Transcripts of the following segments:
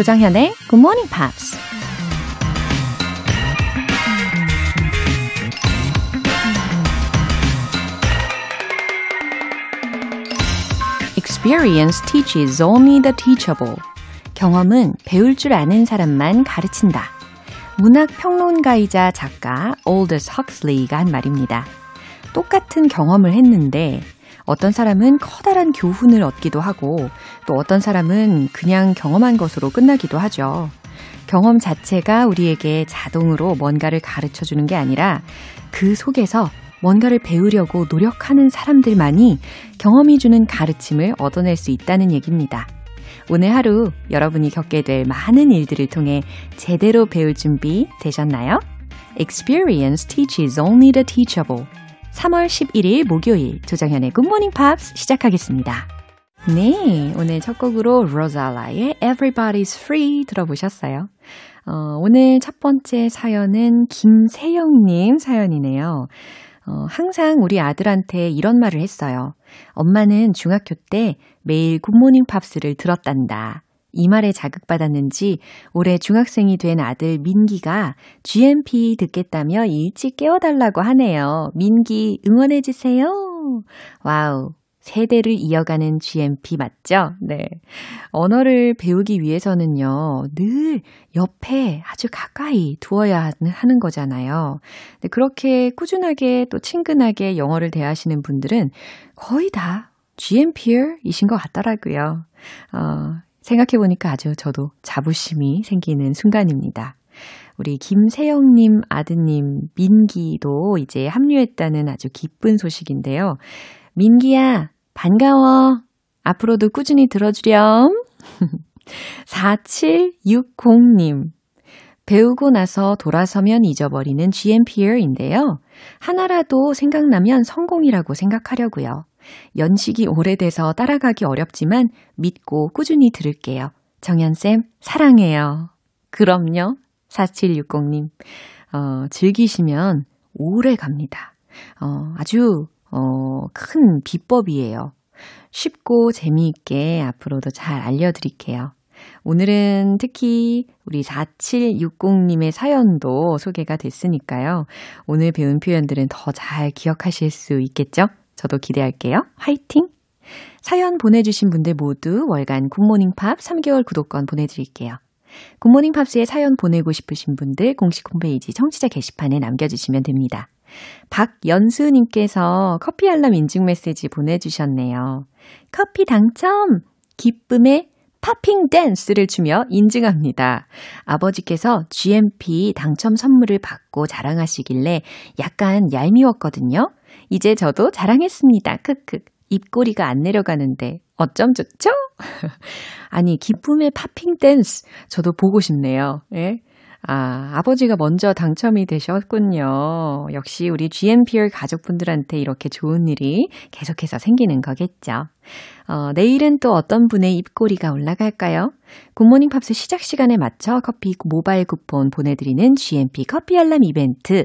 조장현의 Good Morning Pops. Experience teaches only the teachable. 경험은 배울 줄 아는 사람만 가르친다. 문학 평론가이자 작가 올더스 헉슬리가 한 말입니다. 똑같은 경험을 했는데 어떤 사람은 커다란 교훈을 얻기도 하고 또 어떤 사람은 그냥 경험한 것으로 끝나기도 하죠. 경험 자체가 우리에게 자동으로 뭔가를 가르쳐 주는 게 아니라 그 속에서 뭔가를 배우려고 노력하는 사람들만이 경험이 주는 가르침을 얻어낼 수 있다는 얘기입니다. 오늘 하루 여러분이 겪게 될 많은 일들을 통해 제대로 배울 준비 되셨나요? Experience teaches only the teachable. 3월 11일 목요일 조정현의 Morning Pops 시작하겠습니다. 네, 오늘 첫 곡으로 로잘라의 Everybody's Free 들어보셨어요. 어, 오늘 첫 번째 사연은 김세영님 사연이네요. 어, 항상 우리 아들한테 이런 말을 했어요. 엄마는 중학교 때 매일 굿모닝 팝스를 들었단다. 이 말에 자극받았는지 올해 중학생이 된 아들 민기가 GMP 듣겠다며 일찍 깨워달라고 하네요. 민기 응원해주세요. Wow. 세대를 이어가는 GMP 맞죠? 네. 언어를 배우기 위해서는요, 늘 옆에 아주 가까이 두어야 하는 거잖아요. 그렇게 꾸준하게 또 친근하게 영어를 대하시는 분들은 거의 다 GMP이신 것 같더라고요. 어, 생각해보니까 아주 저도 자부심이 생기는 순간입니다. 우리 김세영님 아드님 민기도 이제 합류했다는 아주 기쁜 소식인데요. 민기야, 반가워. 앞으로도 꾸준히 들어주렴. 4760님. 배우고 나서 돌아서면 잊어버리는 GMPR인데요. 하나라도 생각나면 성공이라고 생각하려고요. 연식이 오래돼서 따라가기 어렵지만 믿고 꾸준히 들을게요. 정연쌤, 사랑해요. 그럼요. 4760님. 어, 즐기시면 오래 갑니다. 어, 아주, 어, 큰 비법이에요. 쉽고 재미있게 앞으로도 잘 알려드릴게요. 오늘은 특히 우리 4760님의 사연도 소개가 됐으니까요. 오늘 배운 표현들은 더 잘 기억하실 수 있겠죠? 저도 기대할게요. 화이팅! 사연 보내주신 분들 모두 월간 굿모닝 팝 3개월 구독권 보내드릴게요. 굿모닝 팝스에 사연 보내고 싶으신 분들 공식 홈페이지 청취자 게시판에 남겨주시면 됩니다. 박연수님께서 커피 알람 인증 메시지 보내주셨네요. 커피 당첨! 기쁨의 팝핑 댄스를 추며 인증합니다. 아버지께서 GMP 당첨 선물을 받고 자랑하시길래 약간 얄미웠거든요. 이제 저도 자랑했습니다. 크크. 입꼬리가 안 내려가는데 어쩜 좋죠? 아니, 기쁨의 popping 댄스. 저도 보고 싶네요. 예? 아, 아버지가 먼저 당첨이 되셨군요. 역시 우리 GMPer 가족분들한테 이렇게 좋은 일이 계속해서 생기는 거겠죠. 어, 내일은 또 어떤 분의 입꼬리가 올라갈까요? 굿모닝 팝스 시작 시간에 맞춰 커피 모바일 쿠폰 보내드리는 GMP 커피 알람 이벤트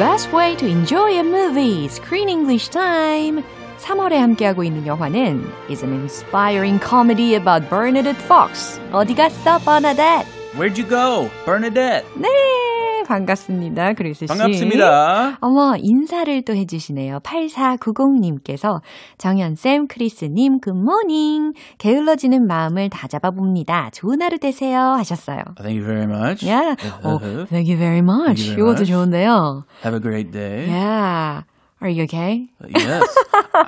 best way to enjoy a movie, Screen English Time. 3월에 함께하고 있는 영화는 is an inspiring comedy about Bernadette Fox. 어디 갔어, Bernadette? Where'd you go, Bernadette? 네, 반갑습니다. 그리스 씨. 반갑습니다. 어머, 인사를 또 해주시네요. 8490님께서 정연쌤, 크리스님, 굿모닝. 게을러지는 마음을 다 잡아봅니다. 좋은 하루 되세요. 하셨어요. Thank you very much. Yeah. Uh, oh, thank you very much. 이것도. 좋은데요. Have a great day. Yeah. Are you okay? Yes.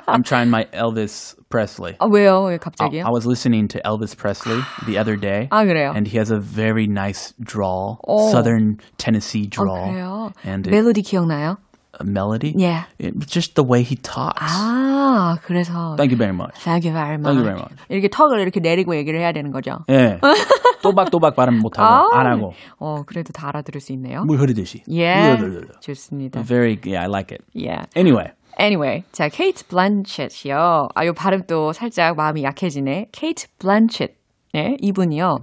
I'm trying my Elvis Presley. 아, 왜요? 왜 I, 갑자기요? I was listening to Elvis Presley the other day. 아, 그래요? And he has a very nice drawl, 어. southern Tennessee 아, drawl. 그래요? And it- 멜로디 기억나요? Melody. Yeah. It- just the way he talks. 아, 그래서 Thank you very much. Thank you very much. Thank you very much. 이렇게 턱을 이렇게 내리고 얘기를 해야 되는 거죠. 예. 또박또박 발음 못하고 안 하고 어, 그래도 다 알아들을 수 있네요. 물 흐르듯이. 예. 좋습니다. Very, yeah, I like it. Yeah. Anyway, Anyway, 자, 케이트 블란쳇이요. 아, 요 발음 또 살짝 마음이 약해지네. 케이트 블란쳇. 네, 이분이요.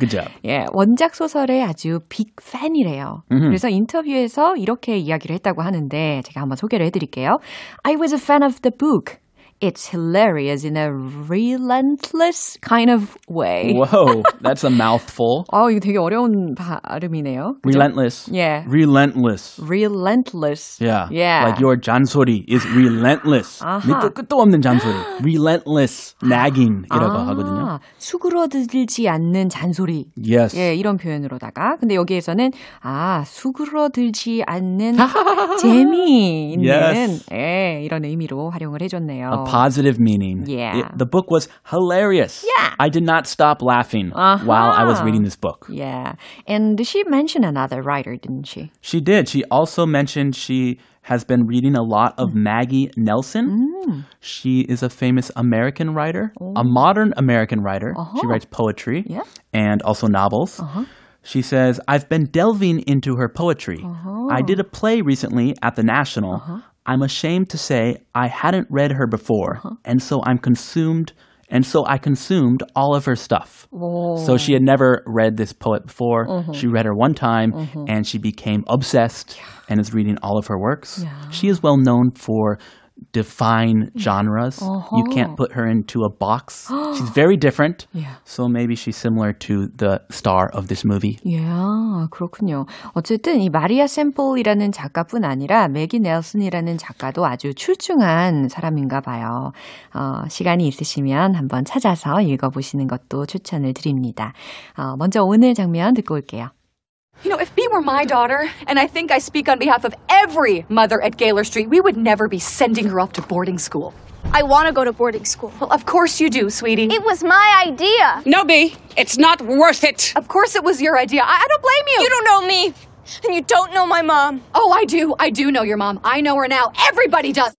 예, 원작 소설의 아주 빅 팬이래요. 그래서 인터뷰에서 이렇게 이야기를 했다고 하는데 제가 한번 소개를 해드릴게요. I was a fan of the book. It's hilarious in a relentless kind of way. Whoa, that's a mouthful. 아, 이거 되게 어려운 발음이네요. 그죠? Relentless. Yeah. Relentless. Relentless. Yeah. Yeah. Like your 잔소리 is relentless. 아하. 밑도 끝도 없는 잔소리. Relentless. nagging이라고 하거든요. 아, 수그러들지 않는 잔소리. Yes. 예, 이런 표현으로다가. 근데 여기에서는, 아, 수그러들지 않는 재미 있는, Yes. 예, 이런 의미로 활용을 해 줬네요. Positive meaning. Yeah. It- the book was hilarious. Yeah. I did not stop laughing Uh-huh. while I was reading this book. Yeah. And did she mentioned another writer, didn't she? She did. She also mentioned she has been reading a lot of Mm. Maggie Nelson. Mm. She is a famous American writer, oh. a modern American writer. She uh-huh. writes poetry Oh. Yeah. and also novels. Uh-huh. She says, I've been delving into her poetry. Uh-huh. I did a play recently at the National. I'm ashamed to say I hadn't read her before, uh-huh. and so I'm consumed. And so I consumed all of her stuff. So she had never read this poet before. Mm-hmm. She read her one time mm-hmm. and she became obsessed and is reading all of her works. She is well known for define genres. You can't put her into a box. She's very different. Yeah. So maybe she's similar to the star of this movie. 야, 그렇군요. 어쨌든 이 마리아 샘플이라는 작가뿐 아니라 매기 넬슨이라는 작가도 아주 출중한 사람인가 봐요. 어, 시간이 있으시면 한번 찾아서 읽어보시는 것도 추천을 드립니다. 어, 먼저 오늘 장면 듣고 올게요. You know, if B were my daughter, and I think I speak on behalf of every mother at Gaylor Street, we would never be sending her off to boarding school. I want to go to boarding school. Well, of course you do, sweetie. It was my idea. No, B, it's not worth it. of course it was your idea. I, I don't blame you. You don't know me, and you don't know my mom. Oh, I do. I do know your mom. I know her now. Everybody does.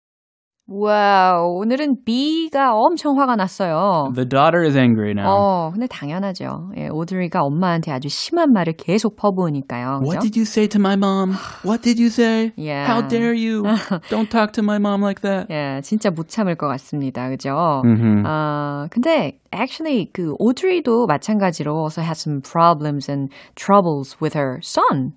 와우, 오늘은 B가 엄청 화가 났어요. The daughter is angry now. 어, 근데 당연하죠. 예, 오드리가 엄마한테 아주 심한 말을 계속 퍼부으니까요. What 그죠? did you say to my mom? What did you say? Yeah. How dare you? Don't talk to my mom like that. 예, 진짜 못 참을 것 같습니다. 그죠? Mhm. 아, 근데 actually 그 오드리도 마찬가지로 also has some problems and troubles with her son.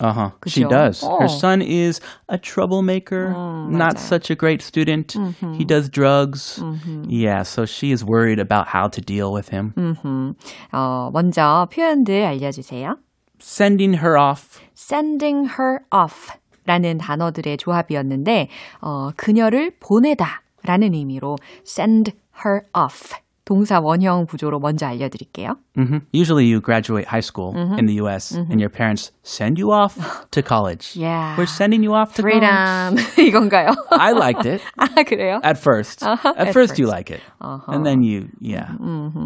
Uh huh. She 그죠? does. 어. Her son is a troublemaker, not 맞아요. such a great student. He does drugs. Yeah, so she is worried about how to deal with him. 음흠. 어, 먼저 표현들 알려주세요. Sending her off. sending her off 라는 단어들의 조합이었는데, 어, 그녀를 보내다 라는 의미로 send her off. 동사 원형 구조로 먼저 알려드릴게요. hmm Usually, you graduate high school in the U.S. and your parents send you off to college. Yeah. We're sending you off to college. freedom. 이건가요? I liked it 아, 그래요? at 1st Uh-huh, At, at first, you first. like it, and then you, yeah,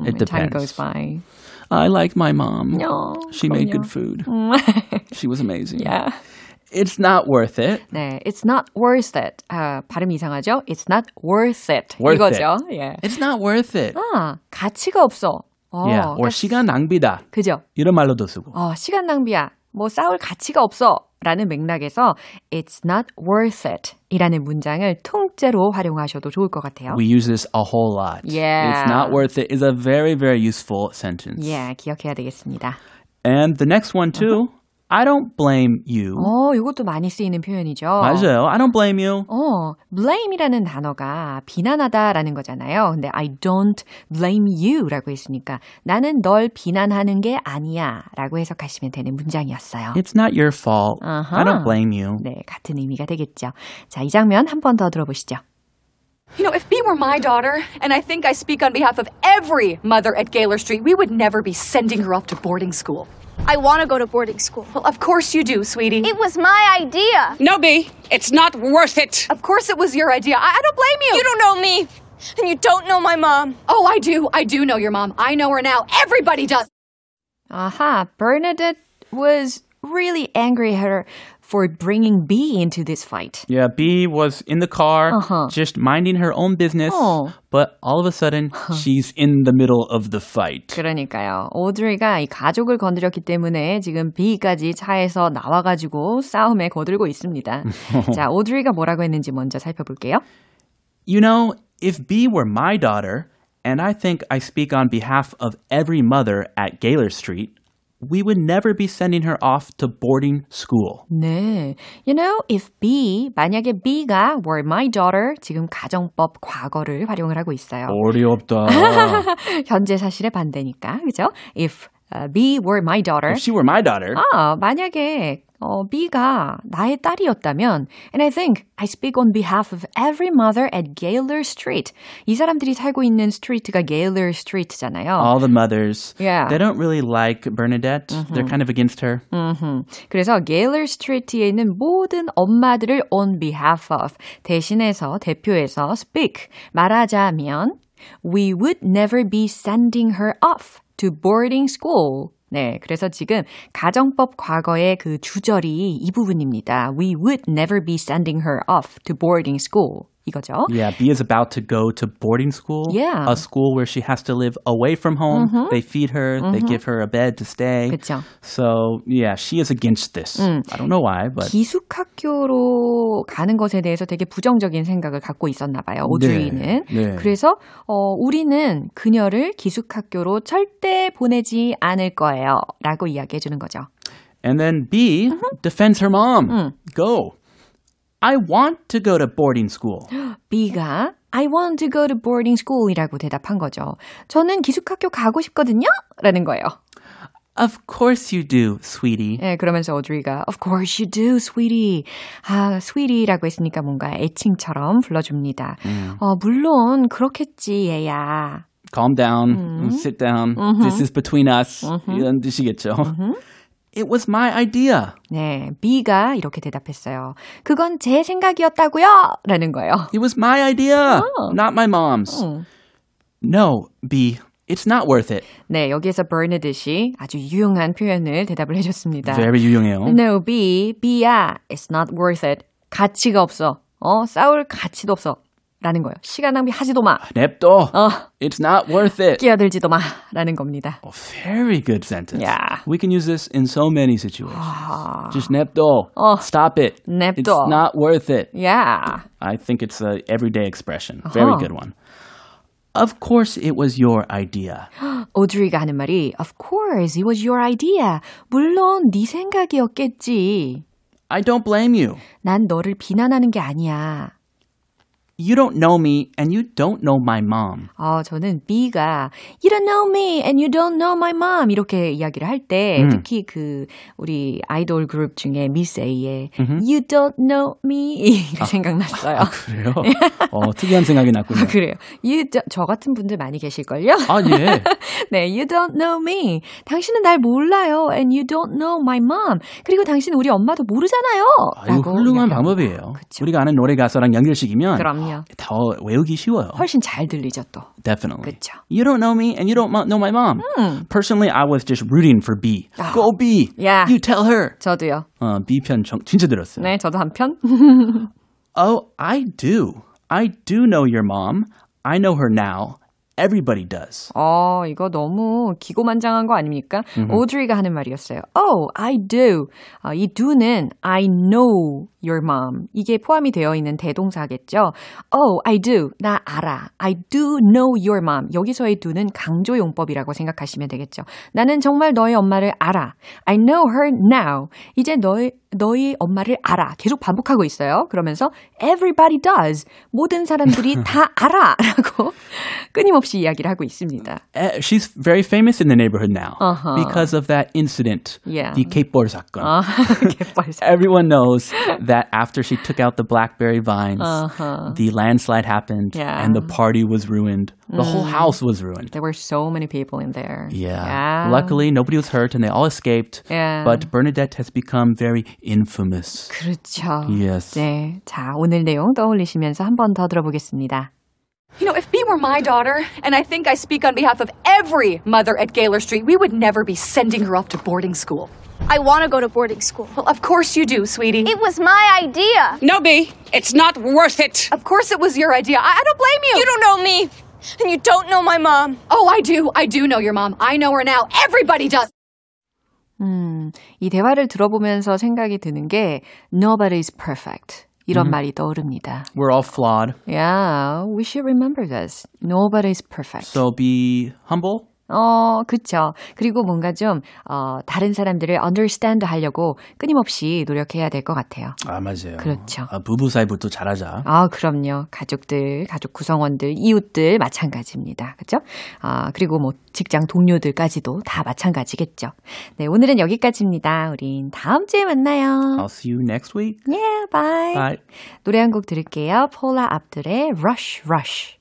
it Time depends. goes by. I like my mom. 어, She made 그럼요. good food. she was amazing. Yeah. It's not worth it. 네, it's not worth it. 아, 발음 이상하죠? It's not worth it. Worth 이거죠. 예. It's not worth it. 아, 가치가 없어. 어, yeah, or 그러니까 시간 낭비다. 그죠? 이런 말로도 쓰고. 어, 시간 낭비야. 뭐 싸울 가치가 없어. 라는 맥락에서 it's not worth it 이라는 문장을 통째로 활용하셔도 좋을 것 같아요. We use this a whole lot. Yeah. It's not worth it is a very, very useful sentence. 예, 기억해야 되겠습니다. And the next one too. I don't blame you. 어, 이것도 많이 쓰이는 표현이죠. 맞아요. I don't blame you. 어, blame이라는 단어가 비난하다라는 거잖아요. 근데 I don't blame you라고 했으니까 나는 널 비난하는 게 아니야라고 해석하시면 되는 문장이었어요. It's not your fault. I 아하. don't blame you. 네, 같은 의미가 되겠죠. 자, 이 장면 한 번 더 들어보시죠. You know, if B were my daughter, and I think I speak on behalf of every mother at Gaylor Street, we would never be sending her off to boarding school. I want to go to boarding school. Well, of course you do, sweetie. It was my idea. No, B, it's not worth it. Of course it was your idea. I, I don't blame you. You don't know me, and you don't know my mom. Oh, I do. I do know your mom. I know her now. Everybody does. Aha, Bernadette was really angry at her for bringing B into this fight. Yeah, B was in the car, Uh-huh. just minding her own business. Oh. But all of a sudden, she's in the middle of the fight. 그러니까요. 오드리가 이 가족을 건드렸기 때문에 지금 B까지 차에서 나와가지고 싸움에 거들고 있습니다. 자, 오드리가 뭐라고 했는지 먼저 살펴볼게요. You know, if B were my daughter, and I think I speak on behalf of every mother at Gaylor Street, We would never be sending her off to boarding school. 네. You know, if B, 만약에 B가 were my daughter, 지금 가정법 과거를 활용을 하고 있어요. 어렵다. 현재 사실의 반대니까, 그죠? If uh, B were my daughter. if she were my daughter, 아, 만약에 어, B가 나의 딸이었다면 and I think I speak on behalf of every mother at Gaylor Street. 이 사람들이 살고 있는 스트리트가 Gaylor Street잖아요. all the mothers, Yeah. they don't really like Bernadette. They're kind of against her. 음흠. 그래서 Gaylor Street에 있는 모든 엄마들을 on behalf of 대신해서 대표해서 speak 말하자면 we would never be sending her off To boarding school. 네, 그래서 지금 가정법 과거의 그 주절이 이 부분입니다. We would never be sending her off to boarding school. 이거죠. Yeah, B is about to go to boarding school. Yeah. A school where she has to live away from home. They feed her, they give her a bed to stay. 그쵸. So, yeah, she is against this. I don't know why, but 기숙학교로 가는 것에 대해서 되게 부정적인 생각을 갖고 있었나 봐요. 오드리는. 네. 그래서 어, 우리는 그녀를 기숙학교로 절대 보내지 않을 거예요. 라고 이야기해 주는 거죠. And then B defends her mom. Go. I want to go to boarding school. B가 I want to go to boarding school이라고 대답한 거죠. 저는 기숙학교 가고 싶거든요. 라는 거예요. Of course you do, sweetie. 예, 그러면서 오드리가 Of course you do, sweetie. 아, sweetie라고 했으니까 뭔가 애칭처럼 불러줍니다. 어, 물론 그렇겠지, 얘야. Calm down. Sit down. This is between us. 이런 뜻이겠죠. It was my idea. 네, B가 이렇게 대답했어요. 그건 제 생각이었다고요? 라는 거예요. It was my idea, not my mom's. No, B, it's not worth it. 네, 여기에서 버나드시 아주 유용한 표현을 대답을 해줬습니다. Very 유용해요. No, B, B야, it's not worth it. 가치가 없어. 어, 싸울 가치도 없어. 라는 거예요. 시간 낭비하지도 마. 냅둬. 어, It's not worth it. 끼어들지도 마. 라는 겁니다. A very good sentence. Yeah. We can use this in so many situations. Just 냅둬. Stop it. 냅둬. It's not worth it. Yeah. I think it's a everyday expression. Very good one. Of course it was your idea. 오드리가 하는 말이 Of course, it was your idea. 물론 네 생각이었겠지. I don't blame you. 난 너를 비난하는 게 아니야. You don't know me and you don't know my mom. 어, 저는 B가 You don't know me and you don't know my mom 이렇게 이야기를 할때 특히 그 우리 아이돌 그룹 중에 미스 A의 You don't know me 가 생각났어요. 그래요? 어, 특이한 생각이 났군요. 그래요. You do, 저 같은 분들 많이 계실걸요? 아, 예. 네, you don't know me. 당신은 날 몰라요. And you don't know my mom. 그리고 당신 우리 엄마도 모르잖아요. 아, 이거 훌륭한 방법이에요. 그쵸. 우리가 아는 노래 가사랑 연결시키면 그럼요. 더 외우기 쉬워요. 훨씬 잘 들리죠 또. Definitely. 그쵸. You don't know me and you don't know my mom. Personally, I was just rooting for B. Go B. Yeah. You tell her. 저도요. 어, B 편 정, 진짜 들었어요. 네, 저도 한 편. Oh, I do. I do know your mom. I know her now. Everybody does. 어, 이거 너무 기고만장한 거 아닙니까? 오드리가 하는 말이었어요. Oh, I do. 어, 이 do는 I know your mom. 이게 포함이 되어 있는 대동사겠죠. Oh, I do. 나 알아. I do know your mom. 여기서의 do는 강조 용법이라고 생각하시면 되겠죠. 나는 정말 너의 엄마를 알아. I know her now. 이제 너의 너희 엄마를 알아. 계속 반복하고 있어요. 그러면서 everybody does. 모든 사람들이 다 알아. 라고 끊임없이 이야기를 하고 있습니다. Uh, she's very famous in the neighborhood now Uh-huh. because of that incident. Yeah. 이 skateboard 사건. 아, 개빨사. Everyone knows that after she took out the blackberry vines, uh-huh. the landslide happened yeah. and the party was ruined. The mm. whole house was ruined. There were so many people in there. Yeah. yeah. Luckily, nobody was hurt and they all escaped. Yeah. But Bernadette has become very infamous. 그렇죠. Yes. 네. 자, 오늘 내용 떠올리시면서 한 번 더 들어보겠습니다. You know, if Bea were my daughter, and I think I speak on behalf of every mother at Gaylor Street, we would never be sending her off to boarding school. I want to go to boarding school. Well, of course you do, sweetie. It was my idea. No, Bea, it's not worth it. Of course it was your idea. I, I don't blame you. You don't know me, and you don't know my mom. Oh, I do. I do know your mom. I know her now. Everybody does. 음, 이 대화를 들어보면서 생각이 드는 게 nobody's perfect. 이런 mm-hmm. 말이 떠오릅니다. We're all flawed. Yeah, we should remember this. Nobody's perfect. So be humble 어, 그쵸. 그리고 뭔가 좀, 어, 다른 사람들을 understand 하려고 끊임없이 노력해야 될 것 같아요. 아, 맞아요. 그렇죠. 아, 부부 사이부터 잘하자. 아, 그럼요. 가족들, 가족 구성원들, 이웃들 마찬가지입니다. 그죠? 아, 그리고 뭐 직장 동료들까지도 다 마찬가지겠죠. 네, 오늘은 여기까지입니다. 우린 다음 주에 만나요. I'll see you next week. Yeah, bye. Bye. 노래 한 곡 들을게요. Paula Abdul의 Rush Rush.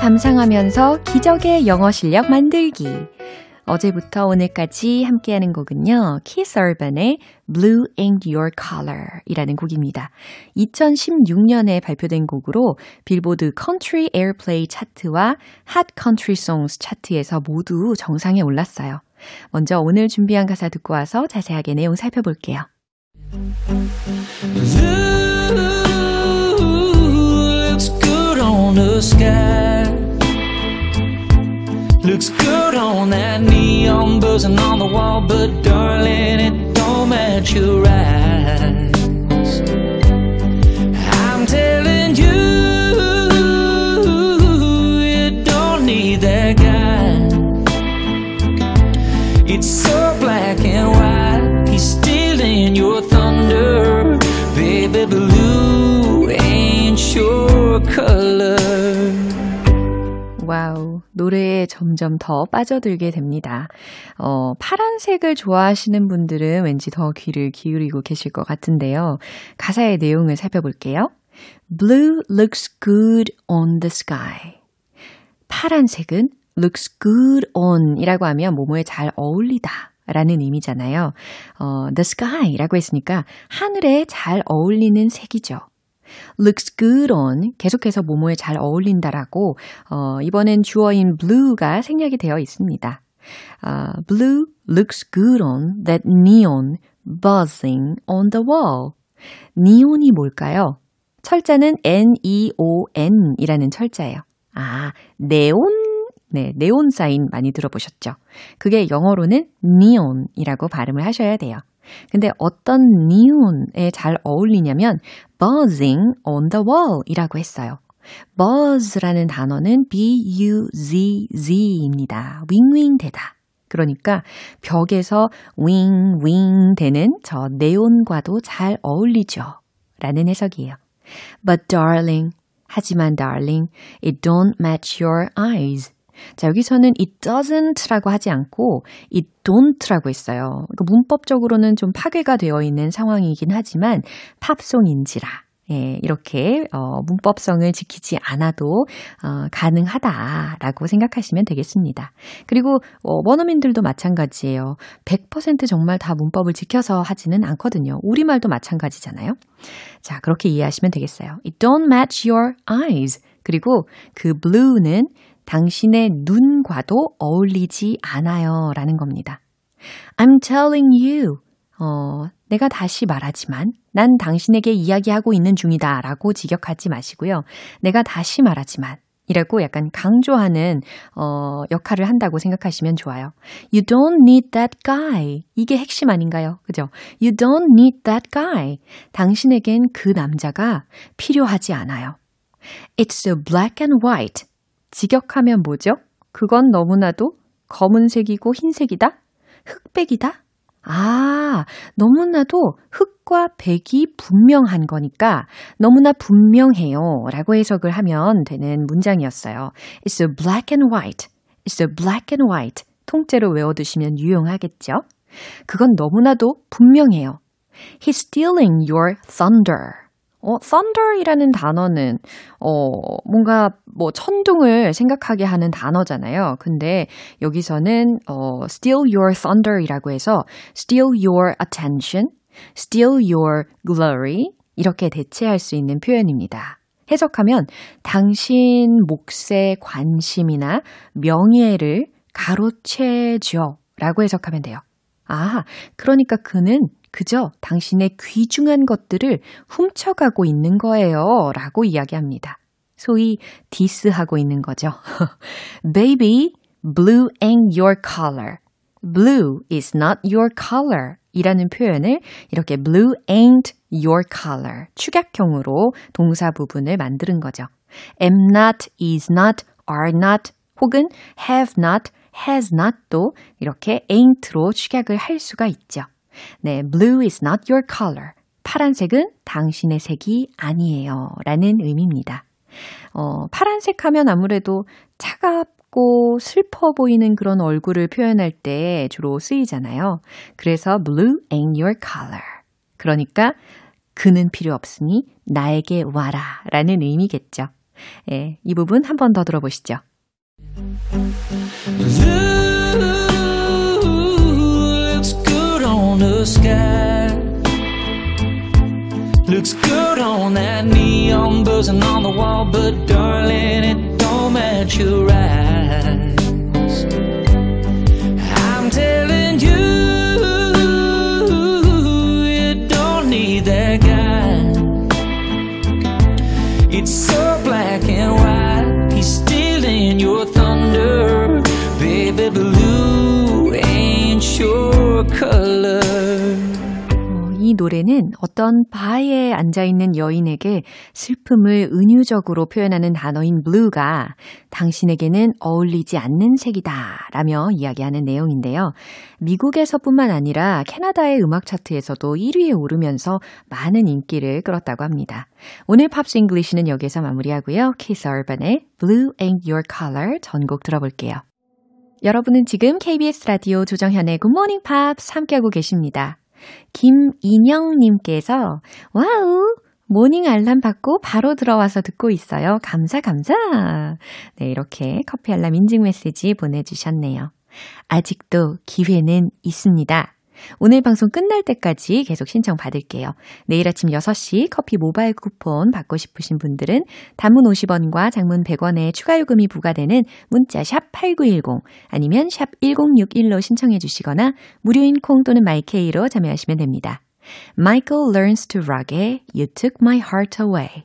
감상하면서 기적의 영어 실력 만들기. 어제부터 오늘까지 함께하는 곡은요. Keith Urban의 Blue Ain't Your Color 이라는 곡입니다. 2016년에 발표된 곡으로 빌보드 Country Airplay 차트와 Hot Country Songs 차트에서 모두 정상에 올랐어요. 먼저 오늘 준비한 가사 듣고 와서 자세하게 내용 살펴볼게요. The sky. Looks good on that neon buzzing on the wall, but darling, it don't match your eyes. I'm telling you, you don't need that guy. It's so black and white, 노래에 점점 더 빠져들게 됩니다. 어, 파란색을 좋아하시는 분들은 왠지 더 귀를 기울이고 계실 것 같은데요. 가사의 내용을 살펴볼게요. Blue looks good on the sky. 파란색은 looks good on 이라고 하면 뭐뭐에 잘 어울리다. 라는 의미잖아요. 어, the sky 라고 했으니까 하늘에 잘 어울리는 색이죠. Looks good on 계속해서 모모에 잘 어울린다라고 어, 이번엔 주어인 blue가 생략이 되어 있습니다. Uh, blue looks good on that neon buzzing on the wall. 니온이 뭘까요? 철자는 N-E-O-N 이라는 철자예요. 아, 네온? 네, 네온 사인 많이 들어보셨죠? 그게 영어로는 neon이라고 발음을 하셔야 돼요. 근데 어떤 neon에 잘 어울리냐면 buzzing on the wall 이라고 했어요. buzz라는 단어는 b-u-z-z입니다. 윙윙대다. 그러니까 벽에서 윙윙 되는 저 네온과도 잘 어울리죠. 라는 해석이에요. But darling, 하지만 darling, it don't match your eyes. 자, 여기서는 it doesn't라고 하지 않고 it don't라고 했어요. 그러니까 문법적으로는 좀 파괴가 되어 있는 상황이긴 하지만 팝송인지라 예, 이렇게 어, 문법성을 지키지 않아도 어, 가능하다라고 생각하시면 되겠습니다. 그리고 어, 원어민들도 마찬가지예요. 100% 정말 다 문법을 지켜서 하지는 않거든요. 우리말도 마찬가지잖아요. 자, 그렇게 이해하시면 되겠어요. It don't match your eyes. 그리고 그 blue는 당신의 눈과도 어울리지 않아요. 라는 겁니다. I'm telling you. 어, 내가 다시 말하지만 난 당신에게 이야기하고 있는 중이다 라고 직역하지 마시고요. 내가 다시 말하지만 이라고 약간 강조하는 어, 역할을 한다고 생각하시면 좋아요. You don't need that guy. 이게 핵심 아닌가요? 그죠? You don't need that guy. 당신에겐 그 남자가 필요하지 않아요. It's so black and white. 직역하면 뭐죠? 그건 너무나도 검은색이고 흰색이다? 흑백이다? 아, 너무나도 흑과 백이 분명한 거니까 너무나 분명해요. 라고 해석을 하면 되는 문장이었어요. It's so black and white. It's so black and white. 통째로 외워두시면 유용하겠죠? 그건 너무나도 분명해요. He's stealing your thunder. 어, thunder이라는 단어는, 어, 뭔가 뭐 천둥을 생각하게 하는 단어잖아요. 근데 여기서는, 어, steal your thunder이라고 해서 steal your attention, steal your glory, 이렇게 대체할 수 있는 표현입니다. 해석하면 당신 몫의 관심이나 명예를 가로채죠. 라고 해석하면 돼요. 아, 그러니까 그는 그저 당신의 귀중한 것들을 훔쳐가고 있는 거예요. 라고 이야기합니다. 소위 디스하고 있는 거죠. Baby, blue ain't your color. Blue is not your color. 이라는 표현을 이렇게 blue ain't your color. 축약형으로 동사 부분을 만드는 거죠. am not, is not, are not 혹은 have not, has not도 이렇게 ain't로 축약을 할 수가 있죠. 네, blue is not your color. 파란색은 당신의 색이 아니에요. 라는 의미입니다. 어, 파란색 하면 아무래도 차갑고 슬퍼 보이는 그런 얼굴을 표현할 때 주로 쓰이잖아요. 그래서 blue ain't your color. 그러니까 그는 필요 없으니 나에게 와라 라는 의미겠죠. 예, 이 부분 한 번 더 들어보시죠. The sky. Looks good on that neon buzzing on the wall, but darling, it don't match your eyes. I'm telling you, you don't need that guy. It's so 이 노래는 어떤 바에 앉아있는 여인에게 슬픔을 은유적으로 표현하는 단어인 blue가 당신에게는 어울리지 않는 색이다 라며 이야기하는 내용인데요. 미국에서뿐만 아니라 캐나다의 음악 차트에서도 1위에 오르면서 많은 인기를 끌었다고 합니다. 오늘 Pops English는 여기서 마무리하고요. 키스 얼반의 Blue Ain't Your Color 전곡 들어볼게요. 여러분은 지금 KBS 라디오 조정현의 Good Morning 함께하고 계십니다. 김인영님께서, 와우! Morning 알람 받고 바로 들어와서 듣고 있어요. 감사, 감사! 네, 이렇게 커피 알람 인증 메시지 보내주셨네요. 아직도 기회는 있습니다. 오늘 방송 끝날 때까지 계속 신청 받을게요. 내일 아침 6시 커피 모바일 쿠폰 받고 싶으신 분들은 단문 50원과 장문 100원의 추가 요금이 부과되는 문자 샵 8910 아니면 샵 1061로 신청해 주시거나 무료인 콩 또는 마이케이로 참여하시면 됩니다. Michael Learns to Rock의 You Took My Heart Away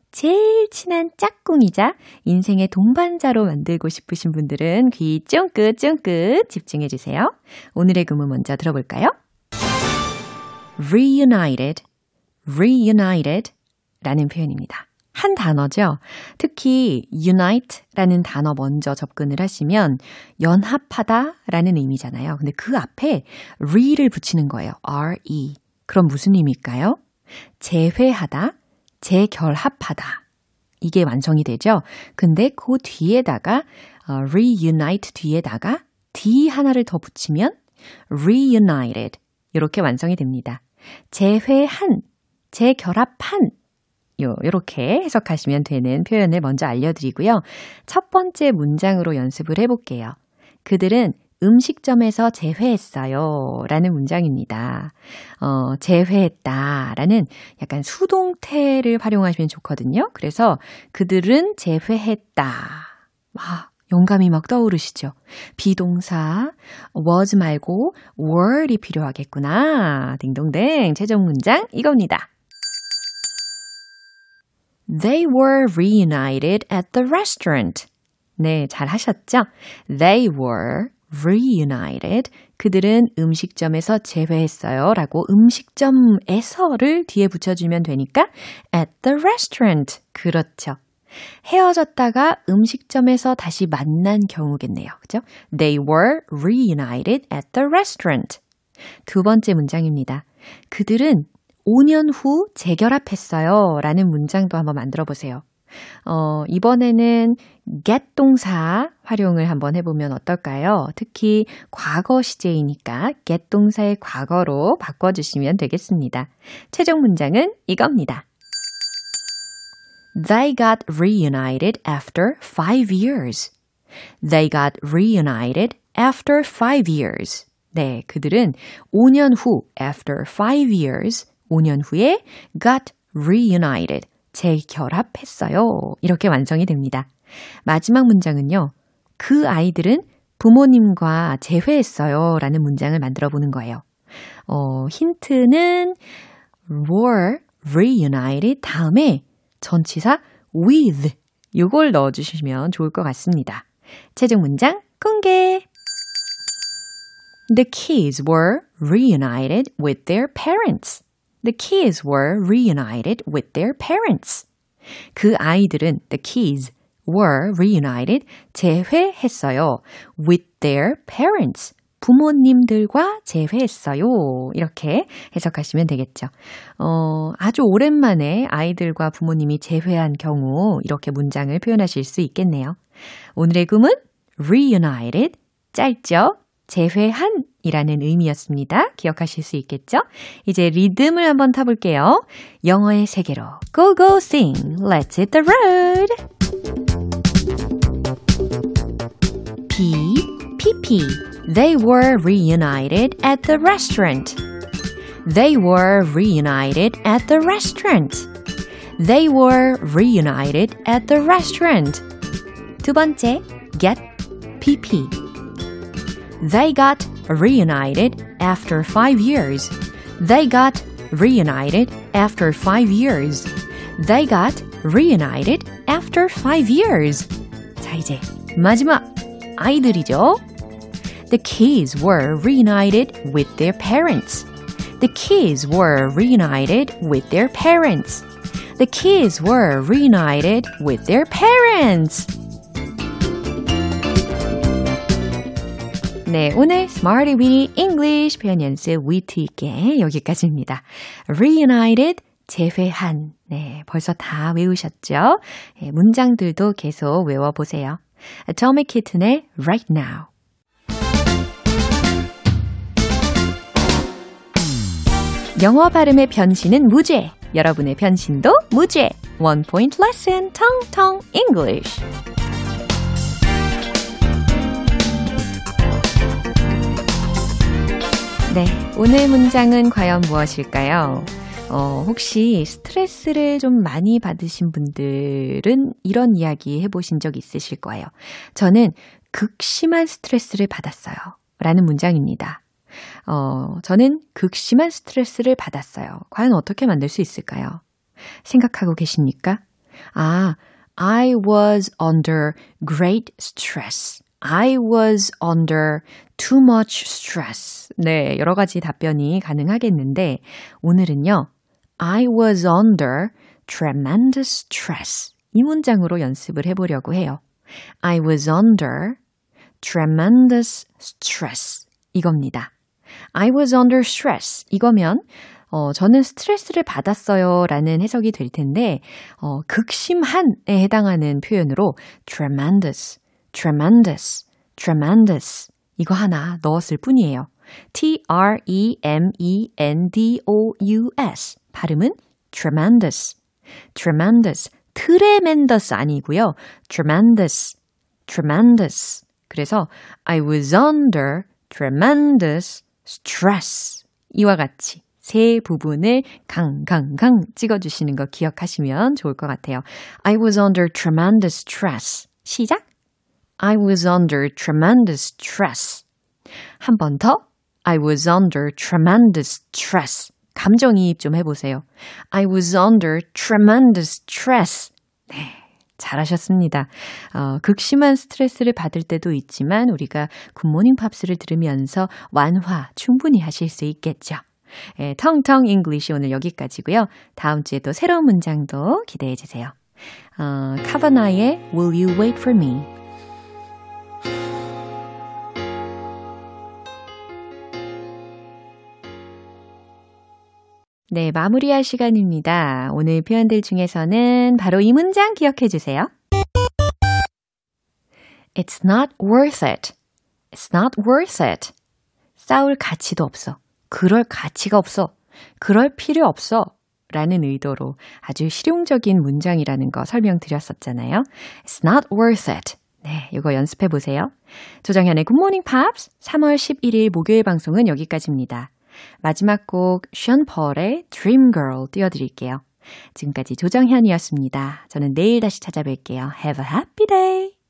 제일 친한 짝꿍이자 인생의 동반자로 만들고 싶으신 분들은 귀 쫑긋 쫑긋 집중해 주세요. 오늘의 구문 먼저 들어볼까요? reunited, reunited 라는 표현입니다. 한 단어죠. 특히 unite 라는 단어 먼저 접근을 하시면 연합하다 라는 의미잖아요. 근데 그 앞에 re를 붙이는 거예요. re. 그럼 무슨 의미일까요? 재회하다, 재결합하다. 이게 완성이 되죠. 근데 그 뒤에다가 어, reunite 뒤에다가 d 하나를 더 붙이면 reunited 이렇게 완성이 됩니다. 재회한, 재결합한 요, 요렇게 해석하시면 되는 표현을 먼저 알려드리고요. 첫 번째 문장으로 연습을 해볼게요. 그들은 음식점에서 재회했어요. 라는 문장입니다. 어, 재회했다. 라는 약간 수동태를 활용하시면 좋거든요. 그래서 그들은 재회했다. 와, 영감이 막 떠오르시죠? 비동사, was 말고 were이 필요하겠구나. 딩동댕. 최종 문장 이겁니다. They were reunited at the restaurant. 네, 잘 하셨죠? They were reunited. 그들은 음식점에서 재회했어요. 라고 음식점에서를 뒤에 붙여주면 되니까 at the restaurant. 그렇죠. 헤어졌다가 음식점에서 다시 만난 경우겠네요. 그죠? They were reunited at the restaurant. 두 번째 문장입니다. 그들은 5년 후 재결합했어요. 라는 문장도 한번 만들어 보세요. 어, 이번에는 get 동사 활용을 한번 해보면 어떨까요? 특히 과거 시제이니까 get 동사의 과거로 바꿔주시면 되겠습니다. 최종 문장은 이겁니다. They got reunited after five years. They got reunited after five years. 네, 그들은 5년 후, after five years, 5년 후에 got reunited, 재결합했어요. 이렇게 완성이 됩니다. 마지막 문장은요. 그 아이들은 부모님과 재회했어요. 라는 문장을 만들어 보는 거예요. 어, 힌트는 were reunited 다음에 전치사 with 요걸 넣어주시면 좋을 것 같습니다. 최종 문장 공개! The kids were reunited with their parents. The kids were reunited with their parents. 그 아이들은 the kids were reunited 재회했어요. with their parents. 부모님들과 재회했어요. 이렇게 해석하시면 되겠죠. 어, 아주 오랜만에 아이들과 부모님이 재회한 경우 이렇게 문장을 표현하실 수 있겠네요. 오늘의 꿈은 reunited 짧죠? 재회한 이라는 의미였습니다. 기억하실 수 있겠죠? 이제 리듬을 한번 타볼게요. 영어의 세계로 Go Go Sing, Let's hit the road! P, P, P They were reunited at the restaurant. They were reunited at the restaurant. They were reunited at the restaurant. 두 번째, get PP. They got reunited after five years. They got reunited after five years. They got reunited after five years. 자, 이제 마지막 아이들이죠. The kids were reunited with their parents. The kids were reunited with their parents. The kids were reunited with their parents. 네, 오늘 Smarty Weedy English 표현 연습 위트 있게 여기까지입니다. Reunited, 재회한. 네, 벌써 다 외우셨죠? 네, 문장들도 계속 외워보세요. Atomic Kitten의 Right Now. 영어 발음의 변신은 무죄. 여러분의 변신도 무죄. One point lesson, Tong Tong English. 네, 오늘 문장은 과연 무엇일까요? 어, 혹시 스트레스를 좀 많이 받으신 분들은 이런 이야기 해보신 적 있으실 거예요. 저는 극심한 스트레스를 받았어요. 라는 문장입니다. 어, 저는 극심한 스트레스를 받았어요. 과연 어떻게 만들 수 있을까요? 생각하고 계십니까? 아, I was under great stress. I was under too much stress. 네, 여러 가지 답변이 가능하겠는데, 오늘은요, I was under tremendous stress. 이 문장으로 연습을 해 보려고 해요. I was under tremendous stress. 이겁니다. I was under stress. 이거면, 어, 저는 스트레스를 받았어요. 라는 해석이 될 텐데, 어, 극심한에 해당하는 표현으로 tremendous, tremendous, tremendous. 이거 하나 넣었을 뿐이에요. T-R-E-M-E-N-D-O-U-S. 발음은 tremendous, tremendous. tremendous 아니고요. tremendous, tremendous. 그래서 I was under tremendous stress. 이와 같이 세 부분을 강강강 찍어주시는 거 기억하시면 좋을 것 같아요. I was under tremendous stress. 시작. I was under tremendous stress. 한 번 더. I was under tremendous stress. 감정이입 좀 해보세요. I was under tremendous stress. 네. 잘하셨습니다. 어, 극심한 스트레스를 받을 때도 있지만 우리가 굿모닝 팝스를 들으면서 완화 충분히 하실 수 있겠죠. 예, 텅텅 English 오늘 여기까지고요. 다음 주에 또 새로운 문장도 기대해 주세요. 어, 카바나의 Will You Wait For Me 네, 마무리할 시간입니다. 오늘 표현들 중에서는 바로 이 문장 기억해 주세요. It's not worth it. It's not worth it. 싸울 가치도 없어. 그럴 가치가 없어. 그럴 필요 없어. 라는 의도로 아주 실용적인 문장이라는 거 설명드렸었잖아요. It's not worth it. 네, 이거 연습해 보세요. 조정현의 Good Morning Pops 3월 11일 목요일 방송은 여기까지입니다. 마지막 곡 션 펄의 Dream Girl 띄워드릴게요. 지금까지 조정현이었습니다. 저는 내일 다시 찾아뵐게요. Have a happy day!